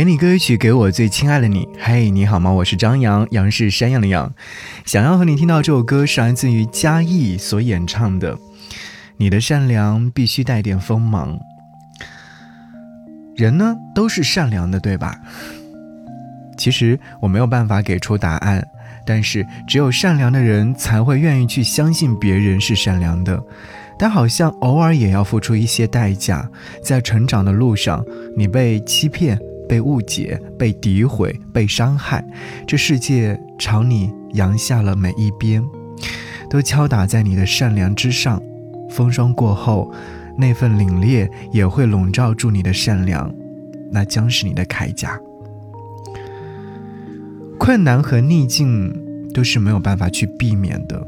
给你歌曲，给我最亲爱的你。嘿，你好吗？我是张扬，杨是山羊的羊。想要和你听到这首歌，是来自于嘉义所演唱的。你的善良必须带点锋芒。人呢，都是善良的，对吧？其实我没有办法给出答案，但是只有善良的人才会愿意去相信别人是善良的。但好像偶尔也要付出一些代价，在成长的路上，你被欺骗。被误解、被诋毁、被伤害，这世界朝你扬下了每一边，都敲打在你的善良之上。风霜过后，那份凛冽也会笼罩住你的善良，那将是你的铠甲。困难和逆境都是没有办法去避免的，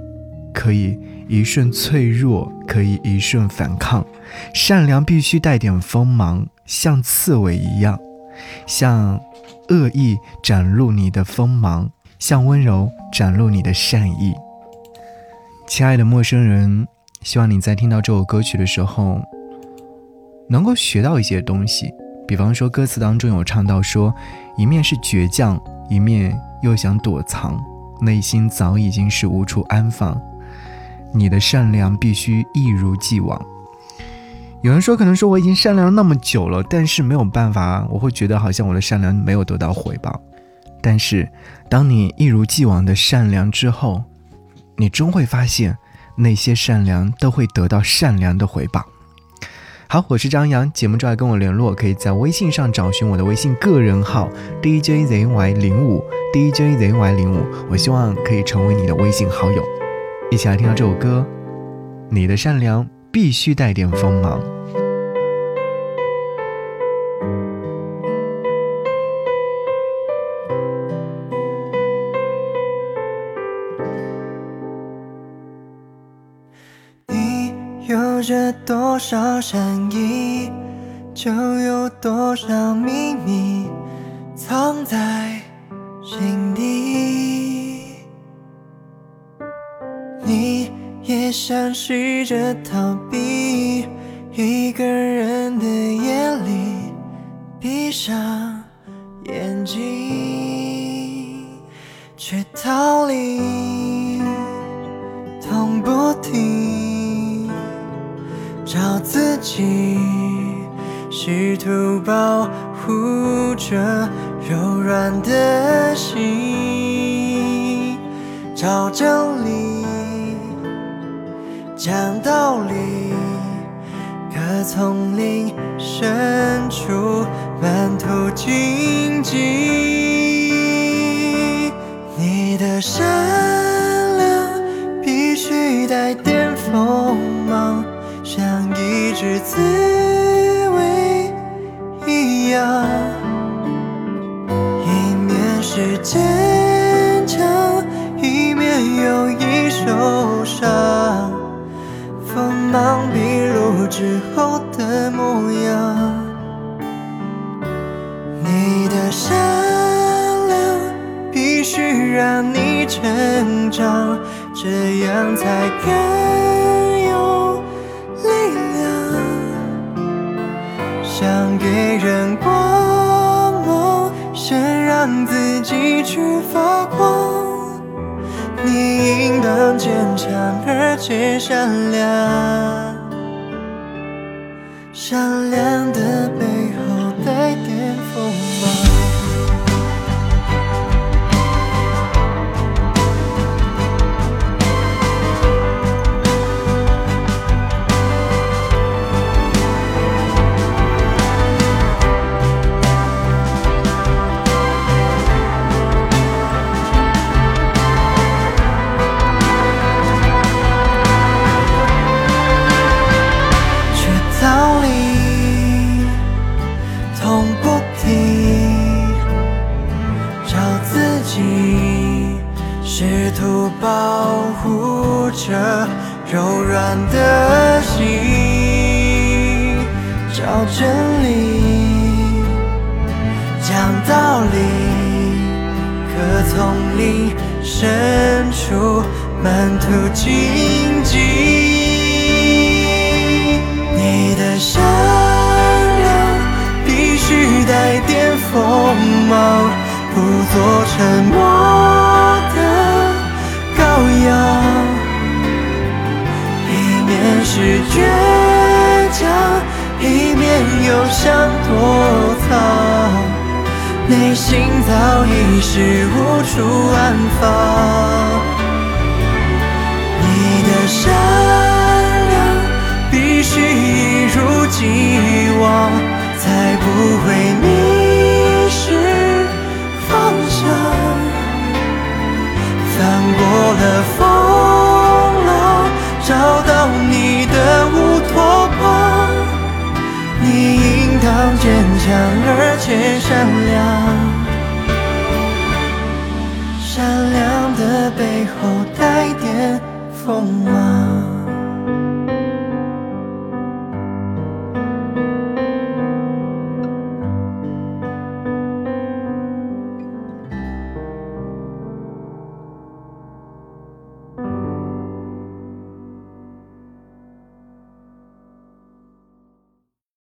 可以一瞬脆弱，可以一瞬反抗。善良必须带点锋芒，像刺猬一样。向恶意展露你的锋芒，向温柔展露你的善意。亲爱的陌生人，希望你在听到这首歌曲的时候，能够学到一些东西。比方说，歌词当中有唱到说，一面是倔强，一面又想躲藏，内心早已经是无处安放。你的善良必须一如既往。有人说，可能说我已经善良那么久了，但是没有办法，我会觉得好像我的善良没有得到回报。但是，当你一如既往的善良之后，你终会发现，那些善良都会得到善良的回报。好，我是张扬，节目之外跟我联络，可以在微信上找寻我的微信个人号 DJZY 零五 DJZY 零五，我希望可以成为你的微信好友，一起来听到这首歌，你的善良。必须带点锋芒。你有着多少善意，就有多少秘密藏在心底。你。也想试着逃避一个人的夜里，闭上眼睛，却逃离痛不停，找自己，试图保护着柔软的心，找真理。讲道理，可丛林深处满途荆棘。你的身时候的模样，你的善良必须让你成长，这样才更有力量。想给人光芒，先让自己去发光。你应当坚强而且善良，善良的着柔软的心，找真理，讲道理，可丛你深处满途荆棘。你的善良必须带点锋芒，不做沉默。想躲藏，内心早已是无处安放。你的伤。的背后带点锋芒。